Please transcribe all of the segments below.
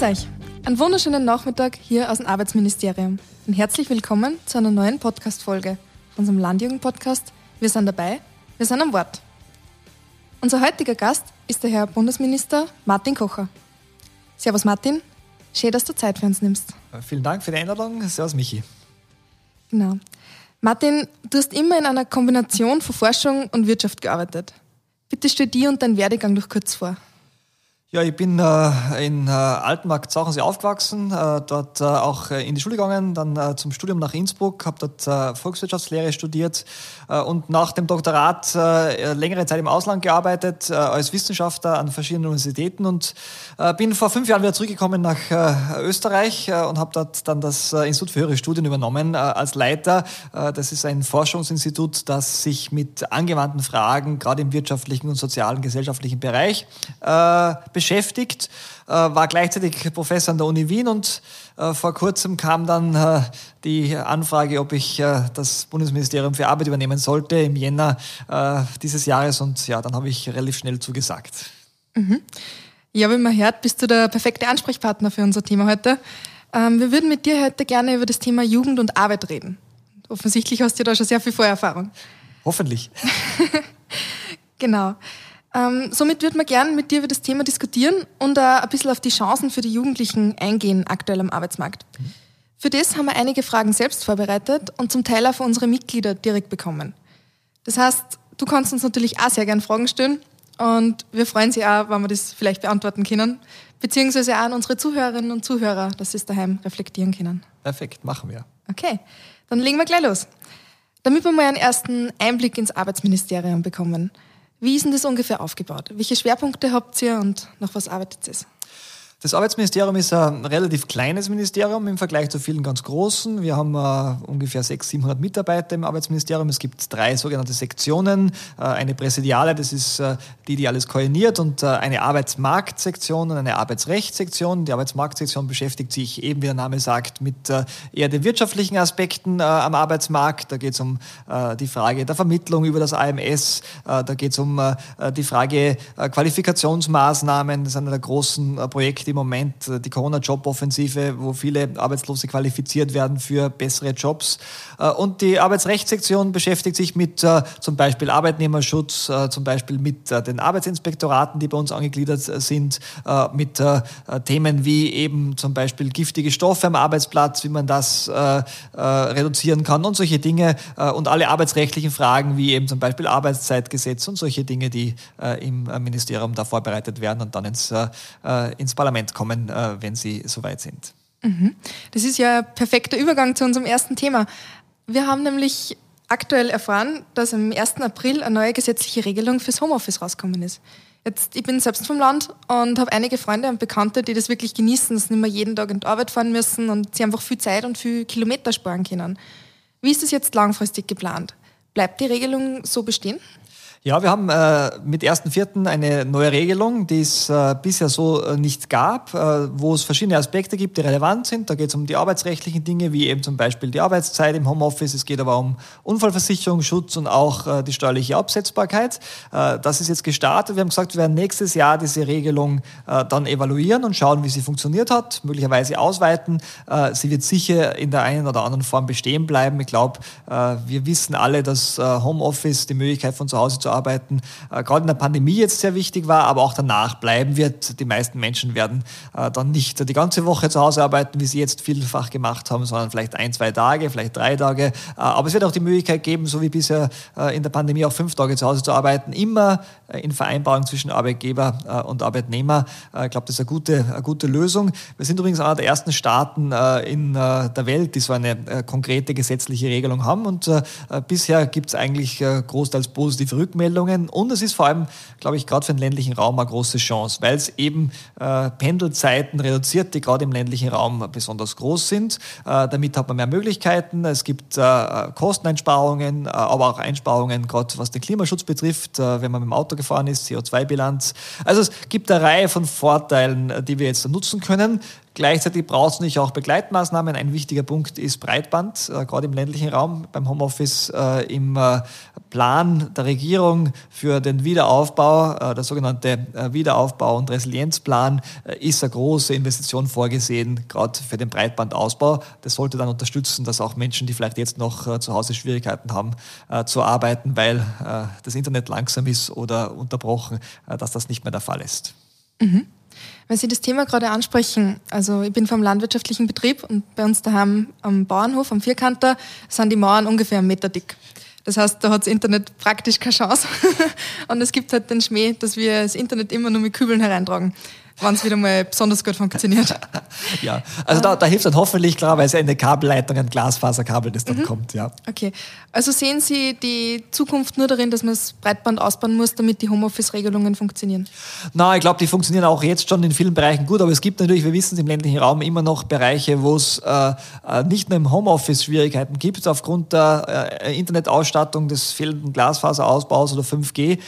Grüß euch. Einen wunderschönen Nachmittag hier aus dem Arbeitsministerium und herzlich willkommen zu einer neuen Podcast-Folge von unserem Landjugend-Podcast Wir sind dabei, wir sind am Wort. Unser heutiger Gast ist der Herr Bundesminister Martin Kocher. Servus Martin, schön, dass du Zeit für uns nimmst. Vielen Dank für die Einladung. Servus Michi. Genau. Martin, du hast immer in einer Kombination von Forschung und Wirtschaft gearbeitet. Bitte stell dir und deinen Werdegang noch kurz vor. Ja, ich bin äh, in äh, Altenmarkt Zauchensee aufgewachsen, äh, dort äh, auch äh, in die Schule gegangen, dann äh, zum Studium nach Innsbruck, habe dort äh, Volkswirtschaftslehre studiert und nach dem Doktorat längere Zeit im Ausland gearbeitet, als Wissenschaftler an verschiedenen Universitäten und bin vor fünf Jahren wieder zurückgekommen nach Österreich und habe dort dann das Institut für höhere Studien übernommen als Leiter. Das ist ein Forschungsinstitut, das sich mit angewandten Fragen, gerade im wirtschaftlichen und sozialen, gesellschaftlichen Bereich, äh, beschäftigt, äh, war gleichzeitig Professor an der Uni Wien und äh, vor kurzem kam dann äh, die Anfrage, ob ich das Bundesministerium für Arbeit übernehmen sollte im Jänner dieses Jahres und ja, dann habe ich relativ schnell zugesagt. Mhm. Ja, wie man hört, bist du der perfekte Ansprechpartner für unser Thema heute. Ähm, wir würden mit dir heute gerne über das Thema Jugend und Arbeit reden. Offensichtlich hast du da schon sehr viel Vorerfahrung. Hoffentlich. genau. Ähm, somit würden wir gerne mit dir über das Thema diskutieren und äh, ein bisschen auf die Chancen für die Jugendlichen eingehen aktuell am Arbeitsmarkt. Für das haben wir einige Fragen selbst vorbereitet und zum Teil auch von unseren Mitglieder direkt bekommen. Das heißt, du kannst uns natürlich auch sehr gerne Fragen stellen und wir freuen Sie auch, wenn wir das vielleicht beantworten können, beziehungsweise auch an unsere Zuhörerinnen und Zuhörer, dass sie es daheim reflektieren können. Perfekt, machen wir. Okay, dann legen wir gleich los. Damit wir mal einen ersten Einblick ins Arbeitsministerium bekommen. Wie ist denn das ungefähr aufgebaut? Welche Schwerpunkte habt ihr und nach was arbeitet ihr? Das Arbeitsministerium ist ein relativ kleines Ministerium im Vergleich zu vielen ganz großen. Wir haben äh, ungefähr 600, 700 Mitarbeiter im Arbeitsministerium. Es gibt drei sogenannte Sektionen. Äh, eine Präsidiale, das ist äh, die, die alles koordiniert, und äh, eine Arbeitsmarktsektion und eine Arbeitsrechtssektion. Die Arbeitsmarktsektion beschäftigt sich eben, wie der Name sagt, mit äh, eher den wirtschaftlichen Aspekten äh, am Arbeitsmarkt. Da geht es um die Frage der Vermittlung über das AMS. da geht es um die Frage Qualifikationsmaßnahmen. Das ist einer der großen Projekte im Moment äh, die Corona-Job-Offensive, wo viele Arbeitslose qualifiziert werden für bessere Jobs. Äh, und die Arbeitsrechtssektion beschäftigt sich mit äh, zum Beispiel Arbeitnehmerschutz, zum Beispiel mit den Arbeitsinspektoraten, die bei uns angegliedert sind, mit Themen wie eben zum Beispiel giftige Stoffe am Arbeitsplatz, wie man das reduzieren kann und solche Dinge und alle arbeitsrechtlichen Fragen wie eben zum Beispiel Arbeitszeitgesetz und solche Dinge, die im Ministerium da vorbereitet werden und dann ins, ins Parlament Parlament kommen, äh, wenn sie soweit sind. Mhm. Das ist ja ein perfekter Übergang zu unserem ersten Thema. Wir haben nämlich aktuell erfahren, dass am 1. April eine neue gesetzliche Regelung fürs Homeoffice rausgekommen ist. Jetzt, ich bin selbst vom Land und habe einige Freunde und Bekannte, die das wirklich genießen, dass sie nicht mehr jeden Tag in die Arbeit fahren müssen und sie einfach viel Zeit und viel Kilometer sparen können. Wie ist das jetzt langfristig geplant? Bleibt die Regelung so bestehen? Ja, wir haben äh, mit 1.4. eine neue Regelung, die es äh, bisher so äh, nicht gab, äh, wo es verschiedene Aspekte gibt, die relevant sind. Da geht es um die arbeitsrechtlichen Dinge, wie eben zum Beispiel die Arbeitszeit im Homeoffice. Es geht aber um Unfallversicherung, Schutz und auch äh, die steuerliche Absetzbarkeit. Äh, das ist jetzt gestartet. Wir haben gesagt, wir werden nächstes Jahr diese Regelung dann evaluieren und schauen, wie sie funktioniert hat, möglicherweise ausweiten. Sie wird sicher in der einen oder anderen Form bestehen bleiben. Ich glaube, wir wissen alle, dass Homeoffice, die Möglichkeit von zu Hause zu arbeiten, äh, gerade in der Pandemie jetzt sehr wichtig war, aber auch danach bleiben wird. Die meisten Menschen werden äh, dann nicht die ganze Woche zu Hause arbeiten, wie sie jetzt vielfach gemacht haben, sondern vielleicht ein, zwei Tage, vielleicht drei Tage. Äh, aber es wird auch die Möglichkeit geben, so wie bisher in der Pandemie auch fünf Tage zu Hause zu arbeiten, immer in Vereinbarung zwischen Arbeitgeber und Arbeitnehmer. ich glaube, das ist eine gute, eine gute Lösung. Wir sind übrigens einer der ersten Staaten in der Welt, die so eine konkrete gesetzliche Regelung haben. Und bisher gibt es eigentlich großteils positive Rückmeldungen. Rückmeldungen und es ist vor allem, glaube ich, gerade für den ländlichen Raum eine große Chance, weil es eben äh, Pendelzeiten reduziert, die gerade im ländlichen Raum besonders groß sind. Äh, damit hat man mehr Möglichkeiten. Es gibt äh, Kosteneinsparungen, äh, aber auch Einsparungen, gerade was den Klimaschutz betrifft, äh, wenn man mit dem Auto gefahren ist, CO2-Bilanz. Also es gibt eine Reihe von Vorteilen, äh, die wir jetzt nutzen können. Gleichzeitig braucht es natürlich auch Begleitmaßnahmen. Ein wichtiger Punkt ist Breitband, äh, gerade im ländlichen Raum beim Homeoffice äh, im äh, Plan der Regierung für den Wiederaufbau, äh, der sogenannte äh, Wiederaufbau- und Resilienzplan, äh, ist eine große Investition vorgesehen, gerade für den Breitbandausbau. Das sollte dann unterstützen, dass auch Menschen, die vielleicht jetzt noch zu Hause Schwierigkeiten haben zu arbeiten, weil das Internet langsam ist oder unterbrochen, dass das nicht mehr der Fall ist. Mhm. Weil Sie das Thema gerade ansprechen, also ich bin vom landwirtschaftlichen Betrieb und bei uns daheim am Bauernhof, am Vierkanter, sind die Mauern ungefähr einen Meter dick. Das heißt, da hat das Internet praktisch keine Chance. und es gibt halt den Schmäh, dass wir das Internet immer nur mit Kübeln hereintragen wenn es wieder mal besonders gut funktioniert. ja, also da, da hilft dann hoffentlich klar, weil es ja in der Kabelleitung ein Glasfaserkabel, das dann mhm. kommt, ja. Okay, also sehen Sie die Zukunft nur darin, dass man das Breitband ausbauen muss, damit die Homeoffice-Regelungen funktionieren? Na, ich glaube, die funktionieren auch jetzt schon in vielen Bereichen gut, aber es gibt natürlich, wir wissen es im ländlichen Raum immer noch Bereiche, wo es äh, äh nicht nur im Homeoffice Schwierigkeiten gibt, aufgrund der äh, Internetausstattung des fehlenden Glasfaserausbaus oder 5G.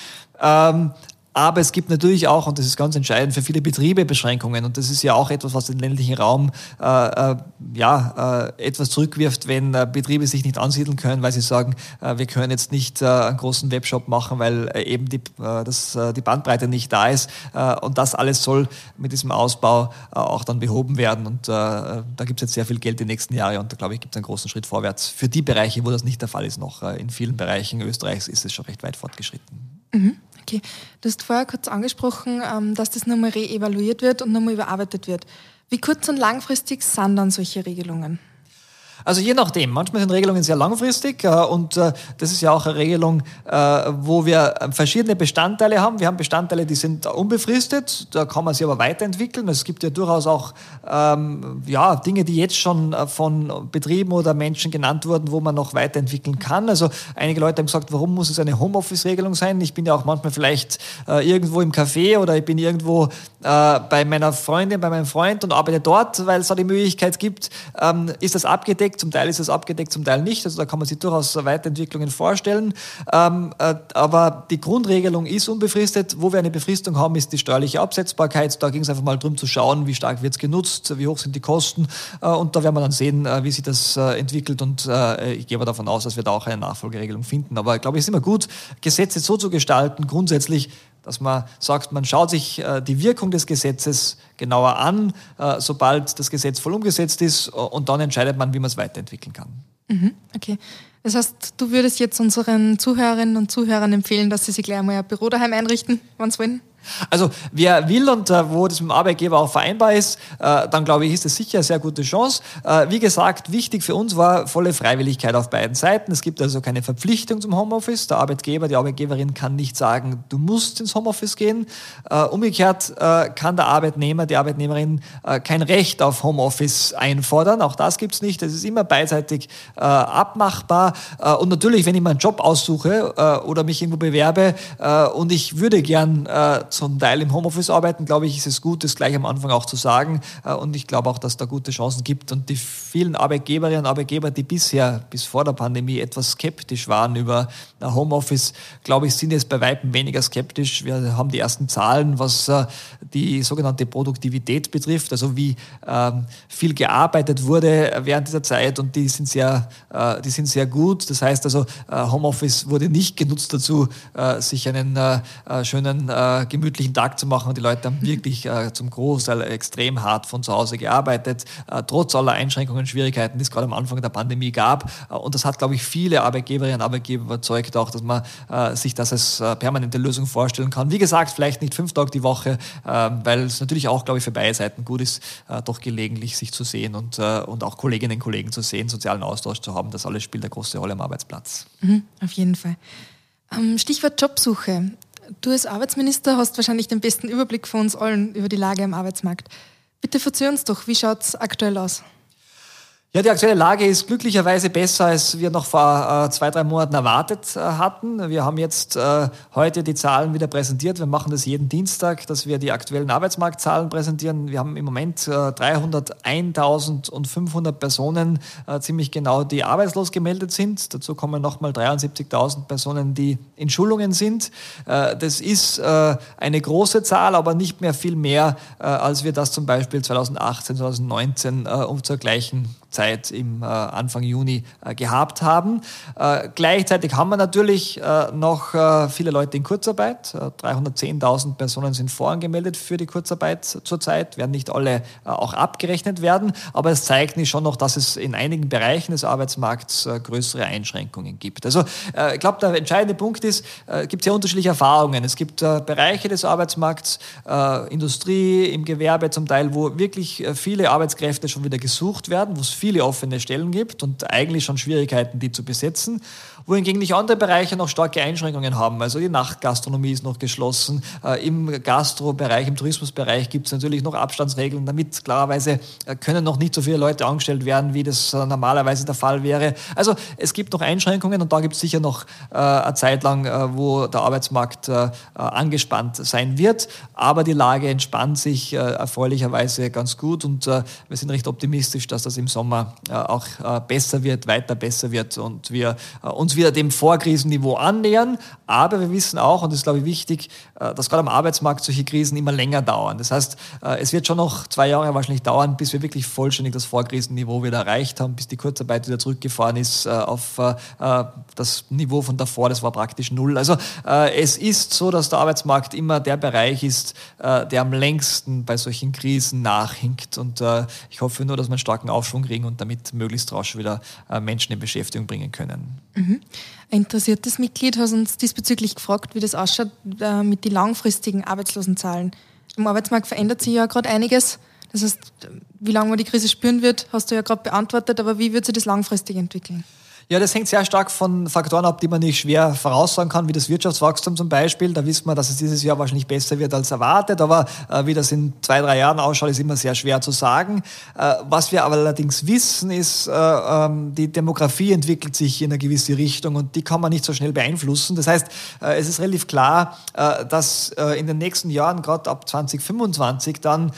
Ähm, aber es gibt natürlich auch, und das ist ganz entscheidend, für viele Betriebe Beschränkungen. Und das ist ja auch etwas, was den ländlichen Raum äh, äh, ja, äh, etwas zurückwirft, wenn äh, Betriebe sich nicht ansiedeln können, weil sie sagen, äh, wir können jetzt nicht äh, einen großen Webshop machen, weil eben die, das, die Bandbreite nicht da ist. Und das alles soll mit diesem Ausbau auch dann behoben werden. Und da gibt es jetzt sehr viel Geld die nächsten Jahre. Und da glaube ich, gibt es einen großen Schritt vorwärts. Für die Bereiche, wo das nicht der Fall ist noch. In vielen Bereichen Österreichs ist es schon recht weit fortgeschritten. Mhm. Okay, du hast vorher kurz angesprochen, ähm, dass das nochmal re-evaluiert wird und nochmal überarbeitet wird. Wie kurz- und langfristig sind dann solche Regelungen? Also je nachdem. Manchmal sind Regelungen sehr langfristig äh, und äh, das ist ja auch eine Regelung, äh, wo wir verschiedene Bestandteile haben. Wir haben Bestandteile, die sind unbefristet, da kann man sie aber weiterentwickeln. Es gibt ja durchaus auch ähm, ja, Dinge, die jetzt schon äh, von Betrieben oder Menschen genannt wurden, wo man noch weiterentwickeln kann. Also einige Leute haben gesagt, warum muss es eine Homeoffice-Regelung sein? Ich bin ja auch manchmal vielleicht äh, irgendwo im Café oder ich bin irgendwo äh, bei meiner Freundin, bei meinem Freund und arbeite dort, weil es da die Möglichkeit gibt. Ähm, ist das abgedeckt? zum Teil ist es abgedeckt, zum Teil nicht. Also da kann man sich durchaus Weiterentwicklungen vorstellen. Ähm, äh, aber die Grundregelung ist unbefristet. Wo wir eine Befristung haben, ist die steuerliche Absetzbarkeit. Da ging es einfach mal darum zu schauen, wie stark wird es genutzt, wie hoch sind die Kosten. Äh, und da werden wir dann sehen, äh, wie sich das äh, entwickelt. Und äh, ich gehe aber davon aus, dass wir da auch eine Nachfolgeregelung finden. Aber ich glaube, es ist immer gut, Gesetze so zu gestalten, grundsätzlich, dass man sagt, man schaut sich äh, die Wirkung des Gesetzes genauer an, äh, sobald das Gesetz voll umgesetzt ist und dann entscheidet man, wie man es weiterentwickeln kann. Mhm, okay. Das heißt, du würdest jetzt unseren Zuhörerinnen und Zuhörern empfehlen, dass sie sich gleich einmal ein Büro daheim einrichten, wenn sie wollen? Also wer will und äh, wo das mit dem Arbeitgeber auch vereinbar ist, äh, dann glaube ich, ist das sicher eine sehr gute Chance. Äh, wie gesagt, wichtig für uns war volle Freiwilligkeit auf beiden Seiten. Es gibt also keine Verpflichtung zum Homeoffice. Der Arbeitgeber, die Arbeitgeberin kann nicht sagen, du musst ins Homeoffice gehen. Äh, umgekehrt äh, kann der Arbeitnehmer, die Arbeitnehmerin äh, kein Recht auf Homeoffice einfordern. Auch das gibt es nicht. Es ist immer beidseitig abmachbar. und natürlich, wenn ich mir einen Job aussuche oder mich irgendwo bewerbe und ich würde gern zum Teil im Homeoffice arbeiten, glaube ich, ist es gut, das gleich am Anfang auch zu sagen. Äh, und ich glaube auch, dass da gute Chancen gibt. Und die vielen Arbeitgeberinnen und Arbeitgeber, die bisher, bis vor der Pandemie, etwas skeptisch waren über Homeoffice, glaube ich, sind jetzt bei Weitem weniger skeptisch. Wir haben die ersten Zahlen, was äh, die sogenannte Produktivität betrifft, also wie ähm, viel gearbeitet wurde während dieser Zeit und die sind sehr, äh, die sind sehr gut. Das heißt also, Homeoffice wurde nicht genutzt dazu, sich einen schönen, gemütlichen Tag zu machen. Und die Leute haben wirklich äh, zum Großteil extrem hart von zu Hause gearbeitet, äh, trotz aller Einschränkungen und Schwierigkeiten, die es gerade am Anfang der Pandemie gab. Äh, und das hat, glaube ich, viele Arbeitgeberinnen und Arbeitgeber überzeugt, auch, dass man äh, sich das als äh, permanente Lösung vorstellen kann. Wie gesagt, vielleicht nicht fünf Tage die Woche, ähm, weil es natürlich auch, glaube ich, für beide Seiten gut ist, äh, doch gelegentlich sich zu sehen und, und auch Kolleginnen und Kollegen zu sehen, sozialen Austausch zu haben. Das alles spielt eine große Rolle am Arbeitsplatz. Mhm, auf jeden Fall. Ähm, Stichwort Jobsuche. Du als Arbeitsminister hast wahrscheinlich den besten Überblick von uns allen über die Lage am Arbeitsmarkt. Bitte verzeih uns doch, wie schaut es aktuell aus? Ja, die aktuelle Lage ist glücklicherweise besser, als wir noch vor äh, zwei, drei Monaten erwartet äh, hatten. Wir haben jetzt äh, heute die Zahlen wieder präsentiert. Wir machen das jeden Dienstag, dass wir die aktuellen Arbeitsmarktzahlen präsentieren. Wir haben im Moment 301.500 äh, Personen äh, ziemlich genau, die arbeitslos gemeldet sind. Dazu kommen nochmal 73.000 Personen, die in Schulungen sind. Äh, das ist eine große Zahl, aber nicht mehr viel mehr, als wir das zum Beispiel 2018, 2019 um zur gleichen Zeit im äh, Anfang Juni äh, gehabt haben. Äh, gleichzeitig haben wir natürlich äh, noch äh, viele Leute in Kurzarbeit. 310.000 äh, Personen sind vorangemeldet für die Kurzarbeit zurzeit, werden nicht alle auch abgerechnet werden, aber es zeigt nicht schon noch, dass es in einigen Bereichen des Arbeitsmarkts größere Einschränkungen gibt. Also ich glaube, der entscheidende Punkt ist, es gibt sehr unterschiedliche Erfahrungen. Es gibt Bereiche des Arbeitsmarkts, Industrie, im Gewerbe zum Teil, wo wirklich viele Arbeitskräfte schon wieder gesucht werden, wo es viele offene Stellen gibt und eigentlich schon Schwierigkeiten, die zu besetzen wohingegen nicht andere Bereiche noch starke Einschränkungen haben. Also die Nachtgastronomie ist noch geschlossen. Äh, Im Gastrobereich, im Tourismusbereich gibt es natürlich noch Abstandsregeln. Damit klarerweise äh, können noch nicht so viele Leute angestellt werden, wie das äh, normalerweise der Fall wäre. Also es gibt noch Einschränkungen und da gibt es sicher noch äh, eine Zeit lang, äh, wo der Arbeitsmarkt angespannt sein wird. Aber die Lage entspannt sich erfreulicherweise ganz gut und wir sind recht optimistisch, dass das im Sommer auch besser wird, weiter besser wird und wir uns uns wieder dem Vorkrisenniveau annähern. Aber wir wissen auch, und das ist, glaube ich, wichtig, äh, dass gerade am Arbeitsmarkt solche Krisen immer länger dauern. Das heißt, äh, es wird schon noch zwei Jahre wahrscheinlich dauern, bis wir wirklich vollständig das Vorkrisenniveau wieder erreicht haben, bis die Kurzarbeit wieder zurückgefahren ist äh, auf das Niveau von davor, das war praktisch null. Also es ist so, dass der Arbeitsmarkt immer der Bereich ist, der am längsten bei solchen Krisen nachhinkt. Und ich hoffe nur, dass wir einen starken Aufschwung kriegen und damit möglichst rasch wieder Menschen in Beschäftigung bringen können. Mhm. Ein interessiertes Mitglied hat uns diesbezüglich gefragt, wie das ausschaut äh, mit den langfristigen Arbeitslosenzahlen. Im Arbeitsmarkt verändert sich ja gerade einiges. Das heißt, wie lange man die Krise spüren wird, hast du ja gerade beantwortet, aber wie wird sich das langfristig entwickeln? Ja, das hängt sehr stark von Faktoren ab, die man nicht schwer voraussagen kann, wie das Wirtschaftswachstum zum Beispiel. Da wissen wir, dass es dieses Jahr wahrscheinlich besser wird als erwartet, aber äh, wie das in zwei, drei Jahren ausschaut, ist immer sehr schwer zu sagen. Äh, was wir aber allerdings wissen, ist, äh, ähm, die Demografie entwickelt sich in eine gewisse Richtung und die kann man nicht so schnell beeinflussen. Das heißt, äh, es ist relativ klar, äh, dass äh, in den nächsten Jahren, gerade ab 2025, dann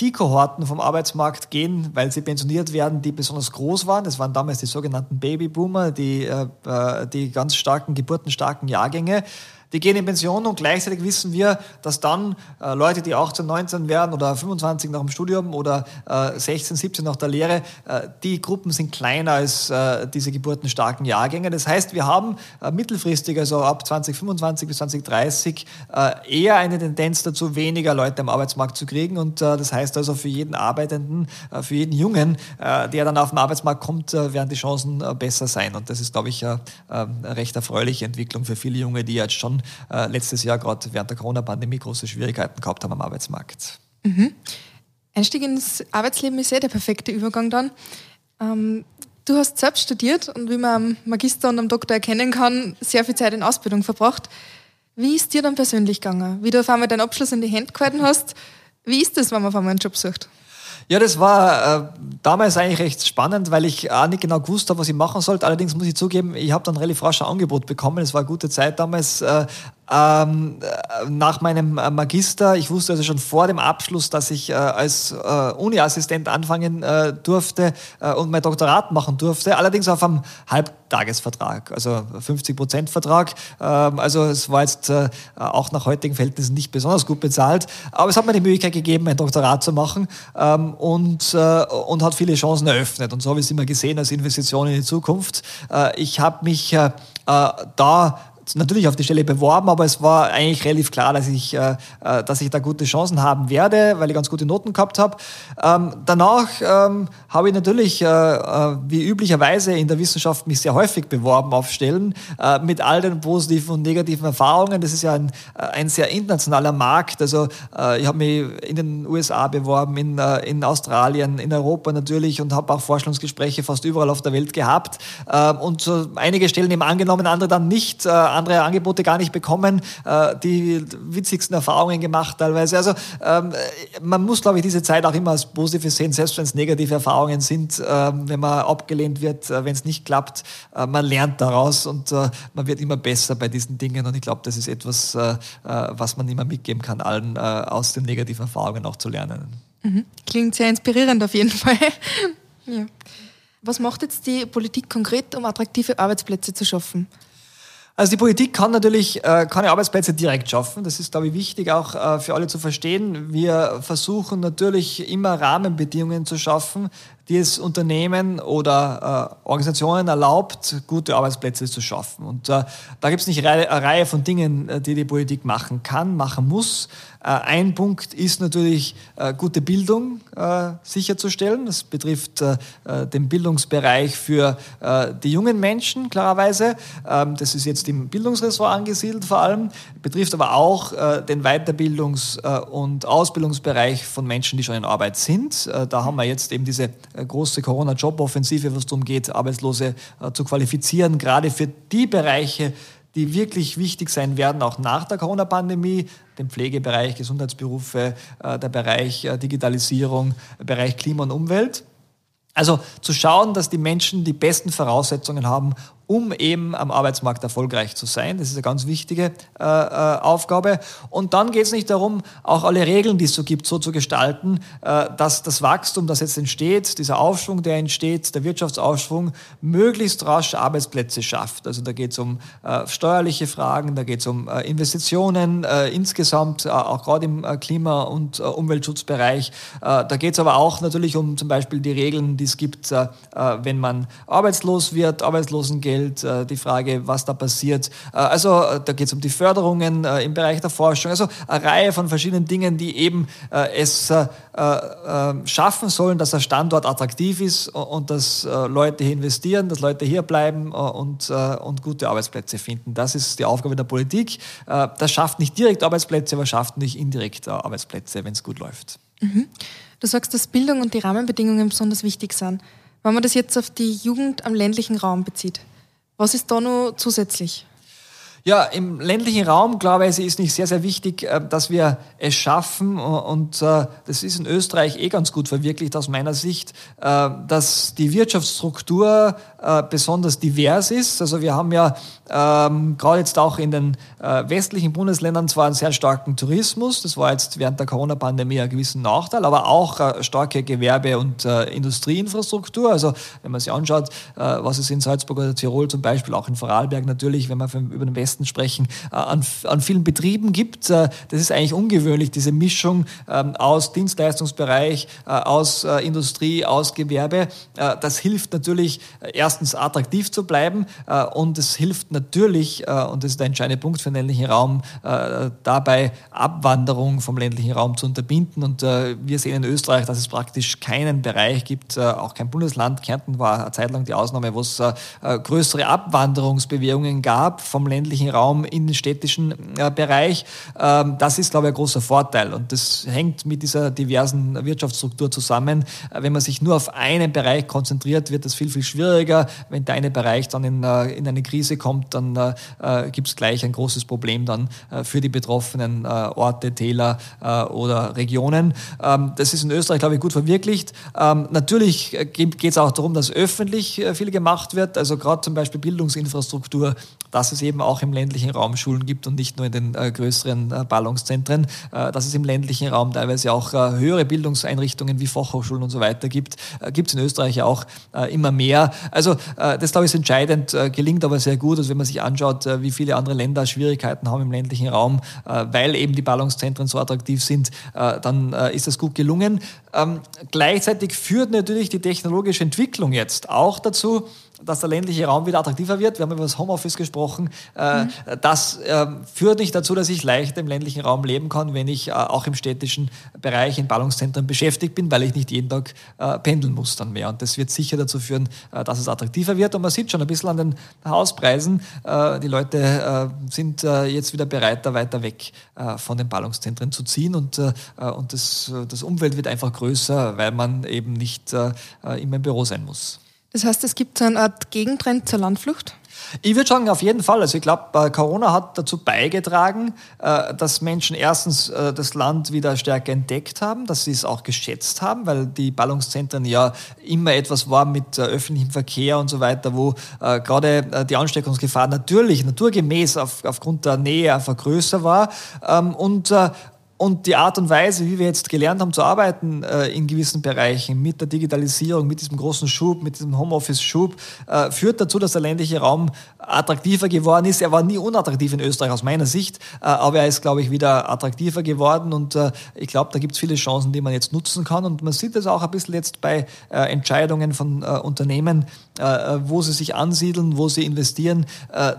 die Kohorten vom Arbeitsmarkt gehen, weil sie pensioniert werden, die besonders groß waren. Das waren damals die sogenannten Baby Babyboomer, die, äh, äh, die ganz starken, geburtenstarken Jahrgänge. Die gehen in Pension und gleichzeitig wissen wir, dass dann äh, Leute, die 18, 19 werden oder 25 nach dem Studium oder äh, 16, 17 nach der Lehre, äh, die Gruppen sind kleiner als äh, diese geburtenstarken Jahrgänge. Das heißt, wir haben äh, mittelfristig, also ab 2025 bis 2030, äh, eher eine Tendenz dazu, weniger Leute am Arbeitsmarkt zu kriegen. Und das heißt also für jeden Arbeitenden, für jeden Jungen, der dann auf den Arbeitsmarkt kommt, werden die Chancen besser sein. Und das ist, glaube ich, äh, eine recht erfreuliche Entwicklung für viele Junge, die jetzt schon äh, letztes Jahr gerade während der Corona-Pandemie große Schwierigkeiten gehabt haben am Arbeitsmarkt. Mhm. Einstieg ins Arbeitsleben ist eh der perfekte Übergang dann. Ähm, du hast selbst studiert und wie man am Magister und am Doktor erkennen kann, sehr viel Zeit in Ausbildung verbracht. Wie ist dir dann persönlich gegangen? Wie du auf einmal deinen Abschluss in die Hände gehalten hast? Wie ist das, wenn man auf einmal einen Job sucht? Ja, das war äh, damals eigentlich recht spannend, weil ich auch nicht genau gewusst habe, was ich machen sollte. Allerdings muss ich zugeben, ich habe dann relativ rasch ein Angebot bekommen. Es war eine gute Zeit damals. Äh, ähm, nach meinem äh, Magister, ich wusste also schon vor dem Abschluss, dass ich äh, als äh, Uni-Assistent anfangen äh, durfte äh, und mein Doktorat machen durfte, allerdings auf einem Halbtagesvertrag, also 50-Prozent-Vertrag. Ähm, also es war jetzt äh, auch nach heutigen Verhältnissen nicht besonders gut bezahlt, aber es hat mir die Möglichkeit gegeben, ein Doktorat zu machen ähm, und, und hat viele Chancen eröffnet. Und so habe ich es immer gesehen als Investition in die Zukunft. ich habe mich da natürlich auf die Stelle beworben, aber es war eigentlich relativ klar, dass ich, äh, äh, dass ich da gute Chancen haben werde, weil ich ganz gute Noten gehabt habe. Ähm, danach ähm, habe ich natürlich, äh, äh, wie üblicherweise in der Wissenschaft, mich sehr häufig beworben auf Stellen äh, mit all den positiven und negativen Erfahrungen. Das ist ja ein, äh, ein sehr internationaler Markt. Also ich habe mich in den USA beworben, in, in Australien, in Europa natürlich und habe auch Vorstellungsgespräche fast überall auf der Welt gehabt. Ähm, und einige Stellen eben angenommen, andere dann nicht andere Angebote gar nicht bekommen, äh, die witzigsten Erfahrungen gemacht teilweise. Also ähm, man muss, glaube ich, diese Zeit auch immer als positiv sehen, selbst wenn es negative Erfahrungen sind, ähm, wenn man abgelehnt wird, äh, wenn es nicht klappt. Äh, man lernt daraus und äh, man wird immer besser bei diesen Dingen. Und ich glaube, das ist etwas, äh, äh, was man immer mitgeben kann, allen äh, aus den negativen Erfahrungen auch zu lernen. Mhm. Klingt sehr inspirierend auf jeden Fall. ja. Was macht jetzt die Politik konkret, um attraktive Arbeitsplätze zu schaffen? Also die Politik kann natürlich äh, keine Arbeitsplätze direkt schaffen. Das ist, glaube ich, wichtig auch äh, für alle zu verstehen. Wir versuchen natürlich immer Rahmenbedingungen zu schaffen, die es Unternehmen oder äh, Organisationen erlaubt, gute Arbeitsplätze zu schaffen. Und äh, da gibt es nicht eine Reihe von Dingen, äh, die die Politik machen kann, machen muss. Äh, ein Punkt ist natürlich äh, gute Bildung äh, sicherzustellen. Das betrifft den Bildungsbereich für die jungen Menschen, klarerweise. Ähm, das ist jetzt im Bildungsressort angesiedelt vor allem, betrifft aber auch den Weiterbildungs- und Ausbildungsbereich von Menschen, die schon in Arbeit sind. Da haben wir jetzt eben diese große Corona-Job-Offensive, was darum geht, Arbeitslose äh, zu qualifizieren, gerade für die Bereiche, die wirklich wichtig sein werden, auch nach der Corona-Pandemie, den Pflegebereich, Gesundheitsberufe, äh, der Bereich Digitalisierung, Bereich Klima und Umwelt. Also zu schauen, dass die Menschen die besten Voraussetzungen haben, um eben am Arbeitsmarkt erfolgreich zu sein. Das ist eine ganz wichtige äh, äh, Aufgabe. Und dann geht es nicht darum, auch alle Regeln, die es so gibt, so zu gestalten, äh, dass das Wachstum, das jetzt entsteht, dieser Aufschwung, der entsteht, der Wirtschaftsaufschwung, möglichst rasch Arbeitsplätze schafft. Also da geht es um äh, steuerliche Fragen, da geht es um äh, Investitionen äh, insgesamt, auch gerade im Klima- und Umweltschutzbereich. Da geht es aber auch natürlich um zum Beispiel die Regeln, die es gibt, äh, äh wenn man arbeitslos wird, Arbeitslosengeld, Geld, äh, die Frage, was da passiert. Also da geht es um die Förderungen im Bereich der Forschung. Also eine Reihe von verschiedenen Dingen, die eben es schaffen sollen, dass der Standort attraktiv ist und dass Leute hier investieren, dass Leute hier bleiben und, und gute Arbeitsplätze finden. Das ist die Aufgabe der Politik. Das schafft nicht direkt Arbeitsplätze, aber schafft nicht indirekt Arbeitsplätze, wenn es gut läuft. Mhm. Du sagst, dass Bildung und die Rahmenbedingungen besonders wichtig sind. Wenn man das jetzt auf die Jugend am ländlichen Raum bezieht, was ist da noch zusätzlich? Ja, im ländlichen Raum, glaube ich, ist nicht sehr, sehr wichtig, äh, dass wir es schaffen, und äh, das ist in Österreich eh ganz gut verwirklicht aus meiner Sicht, äh, dass die Wirtschaftsstruktur besonders divers ist. Also wir haben ja ähm, gerade jetzt auch in den westlichen Bundesländern zwar einen sehr starken Tourismus, das war jetzt während der Corona-Pandemie einen gewissen Nachteil, aber auch starke Gewerbe- und Industrieinfrastruktur. Also wenn man sich anschaut, was es in Salzburg oder Tirol zum Beispiel, auch in Vorarlberg natürlich, wenn man über den Westen sprechen, äh, an, an vielen Betrieben gibt. Äh, das ist eigentlich ungewöhnlich, diese Mischung ähm, aus Dienstleistungsbereich, äh, aus Industrie, aus Gewerbe. Das hilft natürlich erstens attraktiv zu bleiben und es hilft natürlich, und das ist der entscheidende Punkt für den ländlichen Raum, dabei Abwanderung vom ländlichen Raum zu unterbinden. Und wir sehen in Österreich, dass es praktisch keinen Bereich gibt, auch kein Bundesland. Kärnten war eine Zeit lang die Ausnahme, wo es größere Abwanderungsbewegungen gab vom ländlichen ländlichen Raum in den städtischen äh, Bereich. Ähm, das ist, glaube ich, ein großer Vorteil. Und das hängt mit dieser diversen Wirtschaftsstruktur zusammen. Äh, wenn man sich nur auf einen Bereich konzentriert, wird das viel, viel schwieriger. Wenn der eine Bereich dann in, äh, in eine Krise kommt, dann äh, gibt es gleich ein großes Problem dann äh, für die betroffenen äh, Orte, Täler oder Regionen. Ähm, das ist in Österreich, glaube ich, gut verwirklicht. Ähm, natürlich geht es auch darum, dass öffentlich viel gemacht wird. Also gerade zum Beispiel Bildungsinfrastruktur, dass es eben auch im ländlichen Raum Schulen gibt und nicht nur in den äh, größeren äh, Ballungszentren, äh, dass es im ländlichen Raum teilweise auch äh, höhere Bildungseinrichtungen wie Fachhochschulen und so weiter gibt, äh, gibt es in Österreich auch immer mehr. Also das glaube ich ist entscheidend, gelingt aber sehr gut. Also wenn man sich anschaut, wie viele andere Länder Schwierigkeiten haben im ländlichen Raum, weil eben die Ballungszentren so attraktiv sind, dann ist das gut gelungen. Ähm, gleichzeitig führt natürlich die technologische Entwicklung jetzt auch dazu, dass der ländliche Raum wieder attraktiver wird. Wir haben über das Homeoffice gesprochen. Äh, mhm. Das äh, führt nicht dazu, dass ich leicht im ländlichen Raum leben kann, wenn ich äh, auch im städtischen Bereich in Ballungszentren beschäftigt bin, weil ich nicht jeden Tag pendeln muss dann mehr. Und das wird sicher dazu führen, dass es attraktiver wird. Und man sieht schon ein bisschen an den Hauspreisen, die Leute sind jetzt wieder bereit, da weiter weg von den Ballungszentren zu ziehen. Und, und das, das Umfeld wird einfach größer, weil man eben nicht immer im Büro sein muss. Das heißt, es gibt so eine Art Gegentrend zur Landflucht? Ich würde sagen, auf jeden Fall. Also ich glaube, Corona hat dazu beigetragen, äh, dass Menschen erstens äh, das Land wieder stärker entdeckt haben, dass sie es auch geschätzt haben, weil die Ballungszentren ja immer etwas waren mit äh, öffentlichem Verkehr und so weiter, wo gerade die Ansteckungsgefahr natürlich naturgemäß auf, aufgrund der Nähe einfach größer war. Ähm, und und die Art und Weise, wie wir jetzt gelernt haben zu arbeiten äh, in gewissen Bereichen, mit der Digitalisierung, mit diesem großen Schub, mit diesem Homeoffice-Schub, äh, führt dazu, dass der ländliche Raum attraktiver geworden ist. Er war nie unattraktiv in Österreich aus meiner Sicht, äh, aber er ist, glaube ich, wieder attraktiver geworden. Und äh, ich glaube, da gibt es viele Chancen, die man jetzt nutzen kann. Und man sieht das auch ein bisschen jetzt bei äh, Entscheidungen von äh, Unternehmen, wo sie sich ansiedeln, wo sie investieren,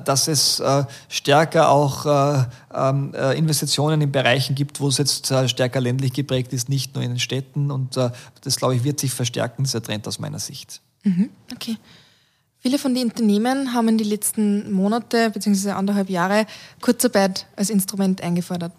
dass es stärker auch ähm, Investitionen in Bereichen gibt, wo es jetzt äh, stärker ländlich geprägt ist, nicht nur in den Städten. Und äh, das, glaube ich, wird sich verstärken, dieser Trend aus meiner Sicht. Mhm, okay. Viele von den Unternehmen haben in den letzten Monate bzw. anderthalb Jahre Kurzarbeit als Instrument eingefordert.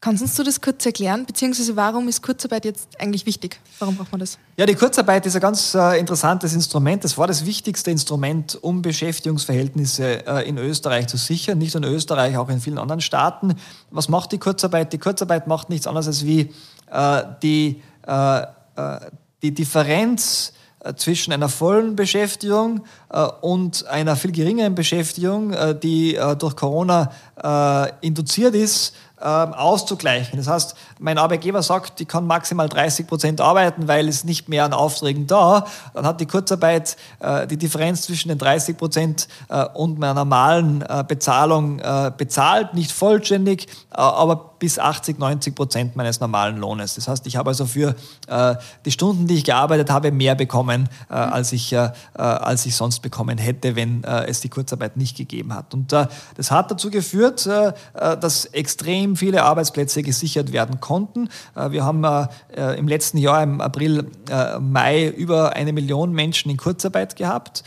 Kannst du das kurz erklären, beziehungsweise warum ist Kurzarbeit jetzt eigentlich wichtig? Warum braucht man das? Ja, die Kurzarbeit ist ein ganz äh, interessantes Instrument. Das war das wichtigste Instrument, um Beschäftigungsverhältnisse äh, in Österreich zu sichern. Nicht nur in Österreich, auch in vielen anderen Staaten. Was macht die Kurzarbeit? Die Kurzarbeit macht nichts anderes als wie äh, die, äh, äh, die Differenz äh, zwischen einer vollen Beschäftigung und einer viel geringeren Beschäftigung, die durch Corona induziert ist, auszugleichen. Das heißt, mein Arbeitgeber sagt, ich kann maximal 30 Prozent arbeiten, weil es nicht mehr an Aufträgen da. Dann hat die Kurzarbeit äh, die Differenz zwischen den 30 Prozent äh, und meiner normalen äh, Bezahlung bezahlt, nicht vollständig, aber bis 80, 90 Prozent meines normalen Lohnes. Das heißt, ich habe also für die Stunden, die ich gearbeitet habe, mehr bekommen, als ich, als ich sonst bekommen hätte, wenn es die Kurzarbeit nicht gegeben hat. Und das hat dazu geführt, dass extrem extrem viele Arbeitsplätze gesichert werden konnten. Äh, wir haben äh, im letzten Jahr, im April, äh, Mai, über eine Million Menschen in Kurzarbeit gehabt.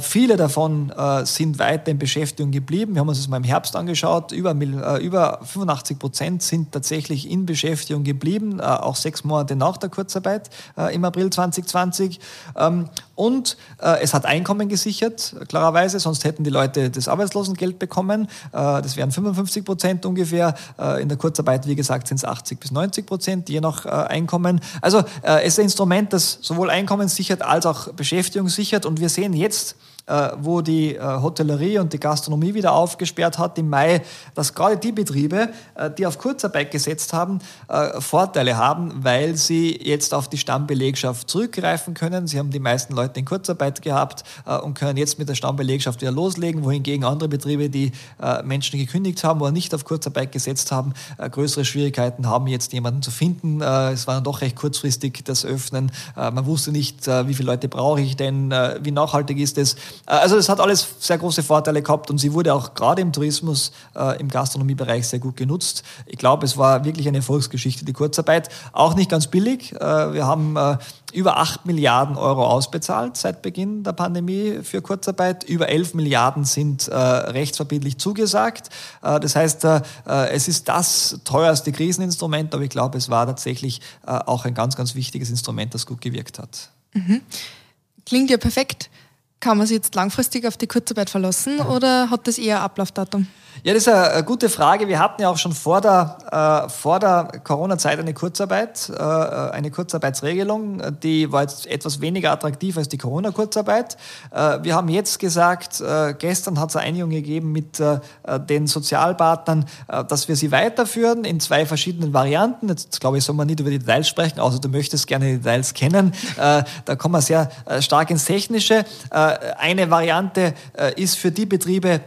Viele davon sind weiter in Beschäftigung geblieben. Wir haben uns das mal im Herbst angeschaut. Über, über 85 Prozent sind tatsächlich in Beschäftigung geblieben, auch sechs Monate nach der Kurzarbeit im April 2020. Ähm, und es hat Einkommen gesichert, klarerweise, sonst hätten die Leute das Arbeitslosengeld bekommen. das wären 55 Prozent ungefähr. Äh, in der Kurzarbeit, wie gesagt, sind es 80 bis 90 Prozent, je nach äh, Einkommen. Also äh, es ist ein Instrument, das sowohl Einkommen sichert als auch Beschäftigung sichert. Und wir sehen jetzt, wo die äh, Hotellerie und die Gastronomie wieder aufgesperrt hat im Mai, dass gerade die Betriebe, äh, die auf Kurzarbeit gesetzt haben, Vorteile haben, weil sie jetzt auf die Stammbelegschaft zurückgreifen können. Sie haben die meisten Leute in Kurzarbeit gehabt und können jetzt mit der Stammbelegschaft wieder loslegen, wohingegen andere Betriebe, die Menschen gekündigt haben oder nicht auf Kurzarbeit gesetzt haben, größere Schwierigkeiten haben, jetzt jemanden zu finden. Es war dann doch recht kurzfristig das Öffnen. Man wusste nicht, wie viele Leute brauche ich denn, wie nachhaltig ist es. Äh, also es hat alles sehr große Vorteile gehabt und sie wurde auch gerade im Tourismus, äh, im Gastronomiebereich sehr gut genutzt. Ich glaube, es war wirklich eine Erfolgsgeschichte, die Kurzarbeit. Auch nicht ganz billig. Äh, wir haben äh, über 8 Milliarden Euro ausbezahlt seit Beginn der Pandemie für Kurzarbeit. Über 11 Milliarden sind äh, rechtsverbindlich zugesagt. Äh, das heißt, es ist das teuerste Kriseninstrument, aber ich glaube, es war tatsächlich auch ein ganz, ganz wichtiges Instrument, das gut gewirkt hat. Mhm. Klingt ja perfekt. Kann man sich jetzt langfristig auf die Kurzarbeit verlassen oder hat das eher Ablaufdatum? Ja, das ist eine gute Frage. Wir hatten ja auch schon vor der, äh, vor der Corona-Zeit eine Kurzarbeit, äh, eine Kurzarbeitsregelung. Die war jetzt etwas weniger attraktiv als die Corona-Kurzarbeit. Äh, wir haben jetzt gesagt, äh, gestern hat es eine Einigung gegeben mit äh, den Sozialpartnern, äh, dass wir sie weiterführen in zwei verschiedenen Varianten. Jetzt glaube ich, soll man nicht über die Details sprechen, außer du möchtest gerne die Details kennen. da kommen wir sehr stark ins Technische. Eine Variante ist für die Betriebe,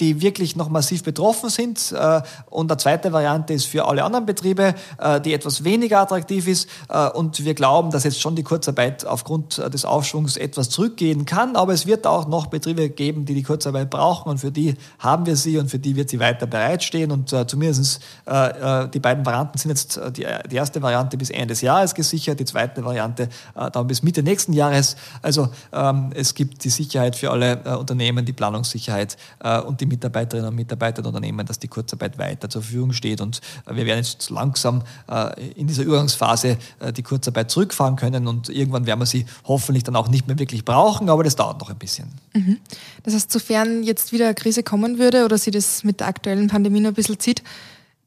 die wirklich noch massiv betroffen sind. Äh, und eine zweite Variante ist für alle anderen Betriebe, äh, die etwas weniger attraktiv ist. Äh, und wir glauben, dass jetzt schon die Kurzarbeit aufgrund des Aufschwungs etwas zurückgehen kann. Aber es wird auch noch Betriebe geben, die die Kurzarbeit brauchen. Und für die haben wir sie und für die wird sie weiter bereitstehen. Und zumindest die beiden Varianten sind jetzt die, die erste Variante bis Ende des Jahres gesichert, die zweite Variante dann bis Mitte nächsten Jahres. Also ähm, es gibt die Sicherheit für alle äh, Unternehmen, die Planungssicherheit äh, und die Mitarbeiterinnen und Mitarbeiter der Unternehmen, dass die Kurzarbeit weiter zur Verfügung steht. Und äh, wir werden jetzt langsam äh, in dieser Übergangsphase äh, die Kurzarbeit zurückfahren können und irgendwann werden wir sie hoffentlich dann auch nicht mehr wirklich brauchen, aber das dauert noch ein bisschen. Mhm. Das heißt, sofern jetzt wieder eine Krise kommen würde oder sie das mit der aktuellen Pandemie noch ein bisschen zieht,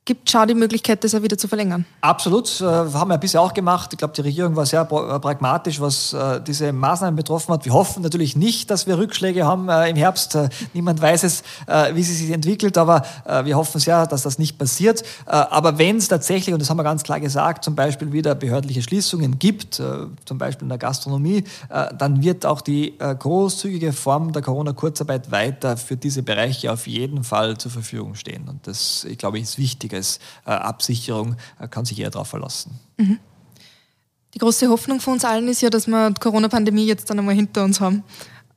gibt schon die Möglichkeit, das auch wieder zu verlängern. Absolut, äh, haben wir bisher auch gemacht. Ich glaube, die Regierung war sehr äh, pragmatisch, was äh, diese Maßnahmen betroffen hat. Wir hoffen natürlich nicht, dass wir Rückschläge haben im Herbst. Niemand weiß es, wie sie sich entwickelt, aber wir hoffen sehr, dass das nicht passiert. Aber wenn es tatsächlich, und das haben wir ganz klar gesagt, zum Beispiel wieder behördliche Schließungen gibt, zum Beispiel in der Gastronomie, dann wird auch die großzügige Form der Corona-Kurzarbeit weiter für diese Bereiche auf jeden Fall zur Verfügung stehen. Und das, ich glaube, ist wichtig als äh, Absicherung, äh, kann sich eher darauf verlassen. Mhm. Die große Hoffnung von uns allen ist ja, dass wir die Corona-Pandemie jetzt dann einmal hinter uns haben.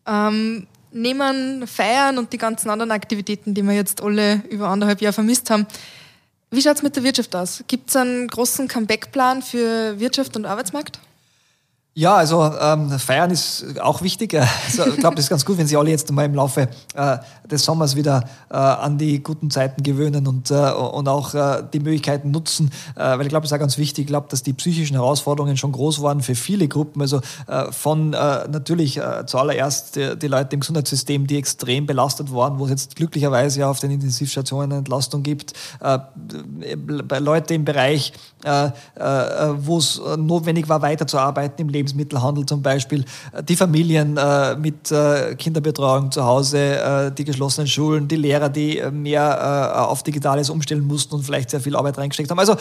Ähm, nehmen Feiern und die ganzen anderen Aktivitäten, die wir jetzt alle über anderthalb Jahre vermisst haben. Wie schaut es mit der Wirtschaft aus? Gibt es einen großen Comeback-Plan für Wirtschaft und Arbeitsmarkt? Ja, also ähm, Feiern ist auch wichtig. Also, ich glaube, das ist ganz gut, wenn Sie alle jetzt mal im Laufe äh, des Sommers wieder äh, an die guten Zeiten gewöhnen und, äh, und auch äh, die Möglichkeiten nutzen. Äh, weil ich glaube, das ist auch ganz wichtig. Ich glaube, dass die psychischen Herausforderungen schon groß waren für viele Gruppen. Also äh, von äh, natürlich äh, zuallererst die, die Leute im Gesundheitssystem, die extrem belastet waren, wo es jetzt glücklicherweise ja auf den Intensivstationen eine Entlastung gibt. Äh, bei Leute im Bereich, äh, wo es notwendig war, weiterzuarbeiten im Leben Lebensmittelhandel zum Beispiel, äh, die Familien äh, mit äh, Kinderbetreuung zu Hause, die geschlossenen Schulen, die Lehrer, die mehr auf Digitales umstellen mussten und vielleicht sehr viel Arbeit reingesteckt haben. Also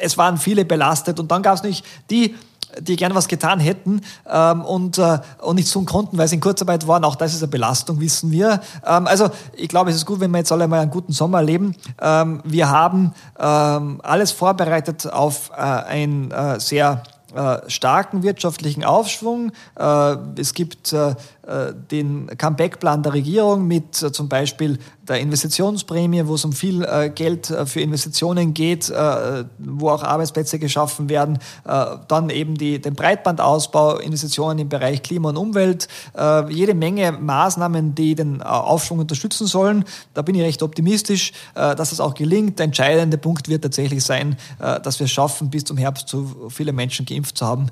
es waren viele belastet und dann gab es nicht die die gerne was getan hätten ähm, und, äh, und nicht tun konnten, weil sie in Kurzarbeit waren. Auch das ist eine Belastung, wissen wir. Ähm, also ich glaube, es ist gut, wenn wir jetzt alle mal einen guten Sommer erleben. Ähm, wir haben ähm, alles vorbereitet auf äh, ein äh, sehr äh, starken wirtschaftlichen Aufschwung. Äh, es gibt äh, den Comeback-Plan der Regierung mit zum Beispiel der Investitionsprämie, wo es um viel äh, Geld äh, für Investitionen geht, äh, wo auch Arbeitsplätze geschaffen werden. Äh, dann eben die, den Breitbandausbau, Investitionen im Bereich Klima und Umwelt, äh, jede Menge Maßnahmen, die den äh, Aufschwung unterstützen sollen. Da bin ich recht optimistisch, dass das auch gelingt. Der entscheidende Punkt wird tatsächlich sein, dass wir es schaffen, bis zum Herbst so viele Menschen geimpft zu haben,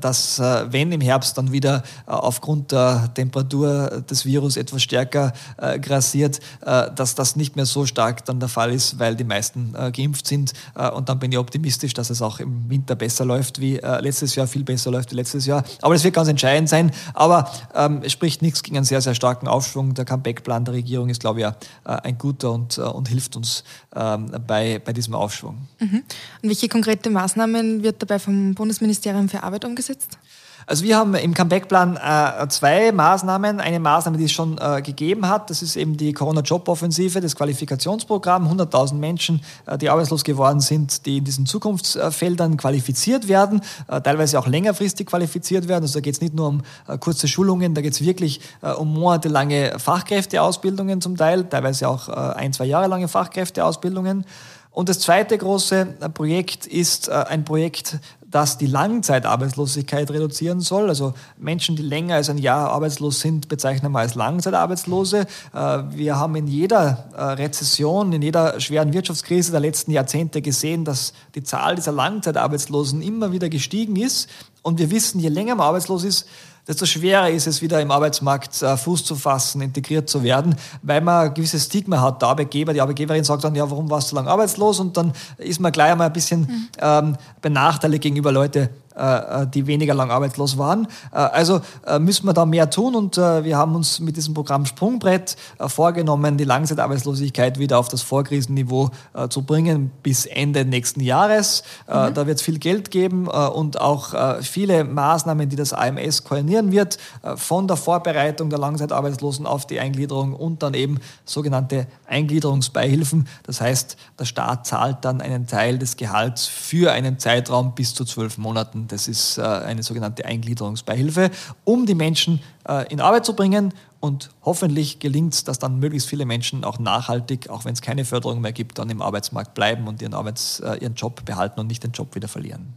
dass wenn im Herbst dann wieder aufgrund der Temperatur des Virus etwas stärker grassiert, äh, dass das nicht mehr so stark dann der Fall ist, weil die meisten äh, geimpft sind. Äh, und dann bin ich optimistisch, dass es auch im Winter besser läuft wie letztes Jahr, viel besser läuft wie letztes Jahr. Aber das wird ganz entscheidend sein. Aber ähm, es spricht nichts gegen einen sehr, sehr starken Aufschwung. Der Comeback-Plan der Regierung ist, glaube ich, ein guter und, und hilft uns ähm, bei, bei diesem Aufschwung. Mhm. Und welche konkrete Maßnahmen wird dabei vom Bundesministerium für Arbeit umgesetzt? Also wir haben im Comeback-Plan äh, zwei Maßnahmen. Eine Maßnahme, die es schon äh, gegeben hat, das ist eben die Corona-Job-Offensive, das Qualifikationsprogramm. 100.000 Menschen, äh, die arbeitslos geworden sind, die in diesen Zukunftsfeldern qualifiziert werden, äh, teilweise auch längerfristig qualifiziert werden. Also da geht es nicht nur um äh, kurze Schulungen, da geht es wirklich äh, um monatelange Fachkräfteausbildungen zum Teil, teilweise auch ein, zwei Jahre lange Fachkräfteausbildungen. Und das zweite große Projekt ist ein Projekt das die Langzeitarbeitslosigkeit reduzieren soll. Also Menschen, die länger als ein Jahr arbeitslos sind, bezeichnen wir als Langzeitarbeitslose. Äh, wir haben in jeder äh, Rezession, in jeder schweren Wirtschaftskrise der letzten Jahrzehnte gesehen, dass die Zahl dieser Langzeitarbeitslosen immer wieder gestiegen ist. Und wir wissen, je länger man arbeitslos ist, desto schwerer ist es wieder im Arbeitsmarkt äh, Fuß zu fassen, integriert zu werden, weil man ein gewisses Stigma hat. Der Arbeitgeber, die Arbeitgeberin sagt dann, ja, warum warst du so lange arbeitslos? Und dann ist man gleich einmal ein bisschen mhm. ähm, benachteiligt gegenüber Leute, die weniger lang arbeitslos waren. Äh, also müssen wir da mehr tun und wir haben uns mit diesem Programm Sprungbrett vorgenommen, die Langzeitarbeitslosigkeit wieder auf das Vorkrisenniveau zu bringen bis Ende nächsten Jahres. Mhm. Da wird es viel Geld geben und auch viele Maßnahmen, die das AMS koordinieren wird, von der Vorbereitung der Langzeitarbeitslosen auf die Eingliederung und dann eben sogenannte Eingliederungsbeihilfen. Das heißt, der Staat zahlt dann einen Teil des Gehalts für einen Zeitraum bis zu zwölf Monaten das ist äh, eine sogenannte Eingliederungsbeihilfe, um die Menschen äh, in Arbeit zu bringen. Und hoffentlich gelingt es, dass dann möglichst viele Menschen auch nachhaltig, auch wenn es keine Förderung mehr gibt, dann im Arbeitsmarkt bleiben und ihren, Arbeits-, äh, ihren Job behalten und nicht den Job wieder verlieren.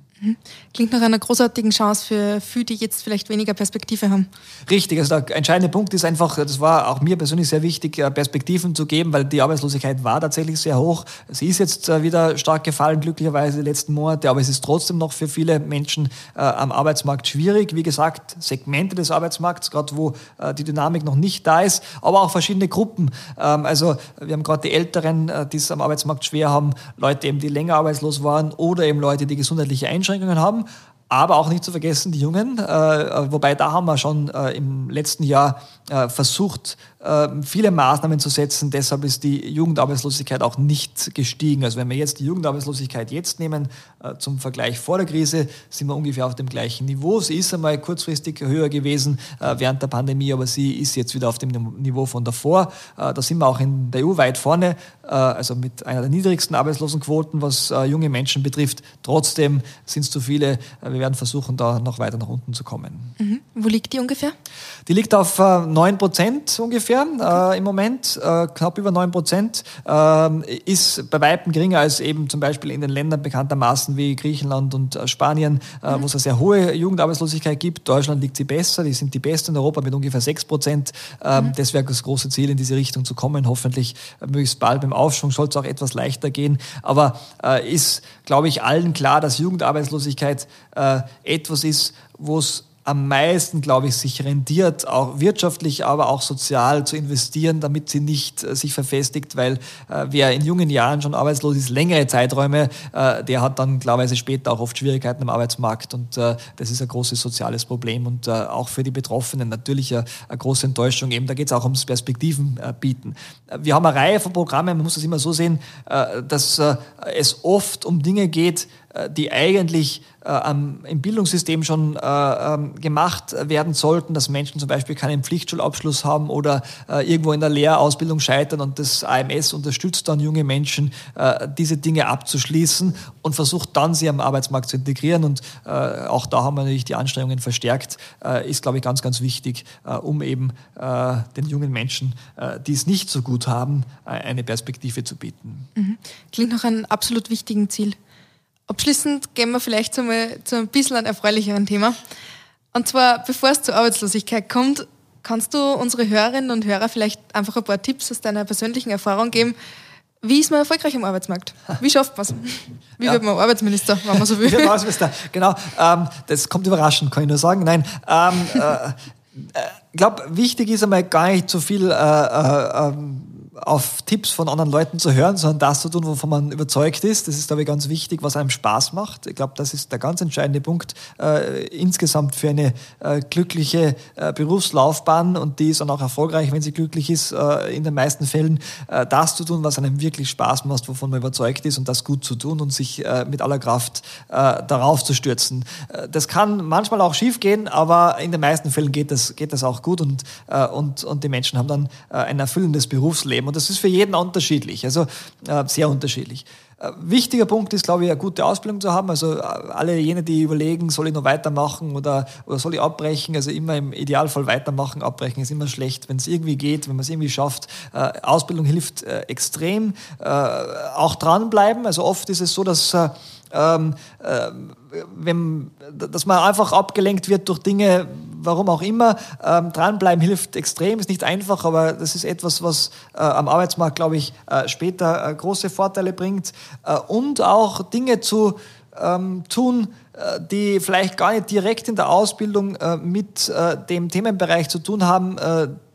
Klingt nach einer großartigen Chance für, für die jetzt vielleicht weniger Perspektive haben. Richtig, also der entscheidende Punkt ist einfach, das war auch mir persönlich sehr wichtig, äh, Perspektiven zu geben, weil die Arbeitslosigkeit war tatsächlich sehr hoch. Sie ist jetzt äh, wieder stark gefallen, glücklicherweise die letzten Monate, aber es ist trotzdem noch für viele Menschen äh, am Arbeitsmarkt schwierig. Wie gesagt, Segmente des Arbeitsmarkts, gerade wo die Dynamik noch nicht da ist, aber auch verschiedene Gruppen. Ähm, also wir haben gerade die Älteren, die es am Arbeitsmarkt schwer haben, Leute eben, die länger arbeitslos waren oder eben Leute, die gesundheitliche Einschränkungen Einschränkungen haben. Aber auch nicht zu vergessen die Jungen, äh, wobei da haben wir schon äh, im letzten Jahr äh, versucht, äh, viele Maßnahmen zu setzen. Deshalb ist die Jugendarbeitslosigkeit auch nicht gestiegen. Also wenn wir jetzt die Jugendarbeitslosigkeit jetzt nehmen, äh, zum Vergleich vor der Krise, sind wir ungefähr auf dem gleichen Niveau. Sie ist einmal kurzfristig höher gewesen äh, während der Pandemie, aber sie ist jetzt wieder auf dem Niveau von davor. Da sind wir auch in der EU weit vorne, also mit einer der niedrigsten Arbeitslosenquoten, was junge Menschen betrifft. Trotzdem sind es zu viele. Wir werden versuchen, da noch weiter nach unten zu kommen. Mhm. Wo liegt die ungefähr? Die liegt auf 9 Prozent ungefähr ungefähr äh, im Moment, äh, knapp über 9 Prozent, äh, ist bei Weitem geringer als eben zum Beispiel in den Ländern bekanntermaßen wie Griechenland und äh, Spanien, äh, mhm. wo es eine sehr hohe Jugendarbeitslosigkeit gibt. Deutschland liegt sie besser, die sind die besten in Europa mit ungefähr 6 Prozent. Ähm, mhm. Das wäre das große Ziel, in diese Richtung zu kommen. Hoffentlich äh, möglichst bald beim Aufschwung soll es auch etwas leichter gehen. Aber ist, glaube ich, allen klar, dass Jugendarbeitslosigkeit etwas ist, wo es am meisten, glaube ich, sich rendiert, auch wirtschaftlich, aber auch sozial zu investieren, damit sie nicht äh, sich verfestigt, weil äh, wer in jungen Jahren schon arbeitslos ist, längere Zeiträume, äh, der hat dann klarerweise später auch oft Schwierigkeiten am Arbeitsmarkt und äh, das ist ein großes soziales Problem und äh, auch für die Betroffenen natürlich eine, eine große Enttäuschung. Eben, da geht es auch ums Perspektiven äh, bieten. Wir haben eine Reihe von Programmen, man muss das immer so sehen, dass es oft um Dinge geht, die eigentlich äh, im Bildungssystem schon äh, ähm, gemacht werden sollten, dass Menschen zum Beispiel keinen Pflichtschulabschluss haben oder äh, irgendwo in der Lehrausbildung scheitern und das AMS unterstützt dann junge Menschen, diese Dinge abzuschließen und versucht dann, sie am Arbeitsmarkt zu integrieren. Und auch da haben wir natürlich die Anstrengungen verstärkt, ist, glaube ich, ganz, ganz wichtig, um eben den jungen Menschen, die es nicht so gut haben, eine Perspektive zu bieten. Mhm. Klingt nach einem absolut wichtigen Ziel. Abschließend gehen wir vielleicht zu, zu ein bisschen einem erfreulicheren Thema. Und zwar, bevor es zur Arbeitslosigkeit kommt, kannst du unsere Hörerinnen und Hörer vielleicht einfach ein paar Tipps aus deiner persönlichen Erfahrung geben, wie ist man erfolgreich am Arbeitsmarkt? Wie schafft man es? Wie ja. wird man Arbeitsminister, wenn man so will? Arbeitsminister, genau. Ähm, das kommt überraschend, kann ich nur sagen. Nein, ähm, äh, ich äh, glaube, wichtig ist einmal gar nicht so viel äh, äh, ähm, auf Tipps von anderen Leuten zu hören, sondern das zu tun, wovon man überzeugt ist. Das ist, glaube ich, ganz wichtig, was einem Spaß macht. Ich glaube, das ist der ganz entscheidende Punkt äh, insgesamt für eine äh, glückliche äh, Berufslaufbahn und die ist dann auch erfolgreich, wenn sie glücklich ist, äh, in den meisten Fällen, äh, das zu tun, was einem wirklich Spaß macht, wovon man überzeugt ist und das gut zu tun und sich äh, mit aller Kraft darauf zu stürzen. das kann manchmal auch schief gehen, aber in den meisten Fällen geht das, geht das auch gut und, und, und die Menschen haben dann ein erfüllendes Berufsleben Leben. Und das ist für jeden unterschiedlich, also äh, sehr unterschiedlich. Äh, wichtiger Punkt ist, glaube ich, eine gute Ausbildung zu haben. Also äh, alle jene, die überlegen, soll ich noch weitermachen oder, oder soll ich abbrechen? Also immer im Idealfall weitermachen. Abbrechen ist immer schlecht, wenn es irgendwie geht, wenn man es irgendwie schafft. Äh, Ausbildung hilft äh, extrem. Äh, auch dranbleiben. Also oft ist es so, dass ähm, äh, wenn, dass man einfach abgelenkt wird durch Dinge, warum auch immer. Ähm, dranbleiben hilft extrem, ist nicht einfach, aber das ist etwas, was äh, am Arbeitsmarkt, glaube ich, äh, später äh, große Vorteile bringt. Äh, und auch Dinge zu ähm, tun, äh, die vielleicht gar nicht direkt in der Ausbildung mit dem Themenbereich zu tun haben,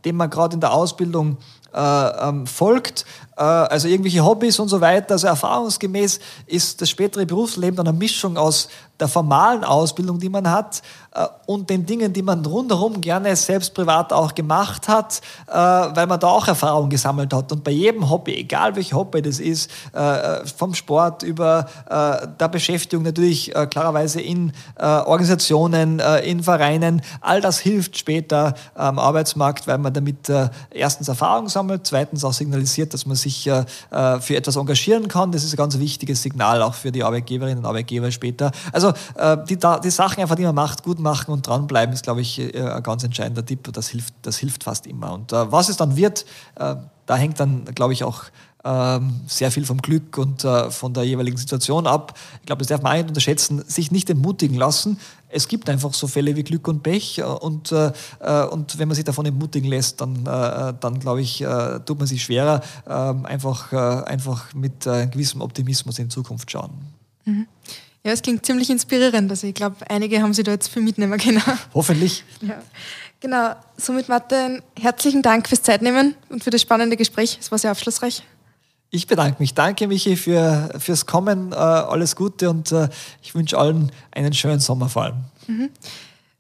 den man gerade in der Ausbildung ähm, folgt, also irgendwelche Hobbys und so weiter. Also erfahrungsgemäß ist das spätere Berufsleben dann eine Mischung aus der formalen Ausbildung, die man hat, äh, und den Dingen, die man rundherum gerne selbst privat auch gemacht hat, äh, weil man da auch Erfahrung gesammelt hat. Und bei jedem Hobby, egal welches Hobby das ist, äh, vom Sport über der Beschäftigung natürlich klarerweise in Organisationen, in Vereinen, all das hilft später am Arbeitsmarkt, weil man damit erstens Erfahrung sammelt, zweitens auch signalisiert, dass man sich für etwas engagieren kann. Das ist ein ganz wichtiges Signal auch für die Arbeitgeberinnen und Arbeitgeber später. Also äh, die, die Sachen einfach, die man macht, gut machen und dranbleiben, ist, glaube ich, äh, ein ganz entscheidender Tipp. Das hilft, das hilft fast immer. Und äh, was es dann wird, da hängt dann, glaube ich, auch sehr viel vom Glück und äh, von der jeweiligen Situation ab. Ich glaube, das darf man auch nicht unterschätzen, sich nicht entmutigen lassen. Es gibt einfach so Fälle wie Glück und Pech äh, und, äh, und wenn man sich davon entmutigen lässt, dann, dann glaube ich, tut man sich schwerer, ähm, einfach, einfach mit gewissem Optimismus in Zukunft schauen. Mhm. Ja, es klingt ziemlich inspirierend. Also ich glaube, einige haben sich da jetzt viel mitnehmen können. Hoffentlich. Ja. Genau. Somit, Martin, herzlichen Dank fürs Zeitnehmen und für das spannende Gespräch. Es war sehr aufschlussreich. Ich bedanke mich. Danke, Michi, für, fürs Kommen. Äh, alles Gute und äh, ich wünsche allen einen schönen Sommer vor allem. Mhm.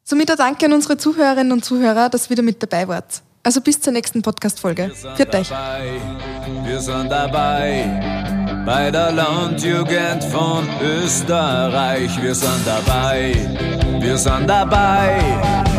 Somit ein Danke an unsere Zuhörerinnen und Zuhörer, dass ihr wieder mit dabei wart. Also bis zur nächsten Podcast-Folge. Führt euch. Wir sind dabei bei der Landjugend von Österreich. Wir sind dabei. Wir sind dabei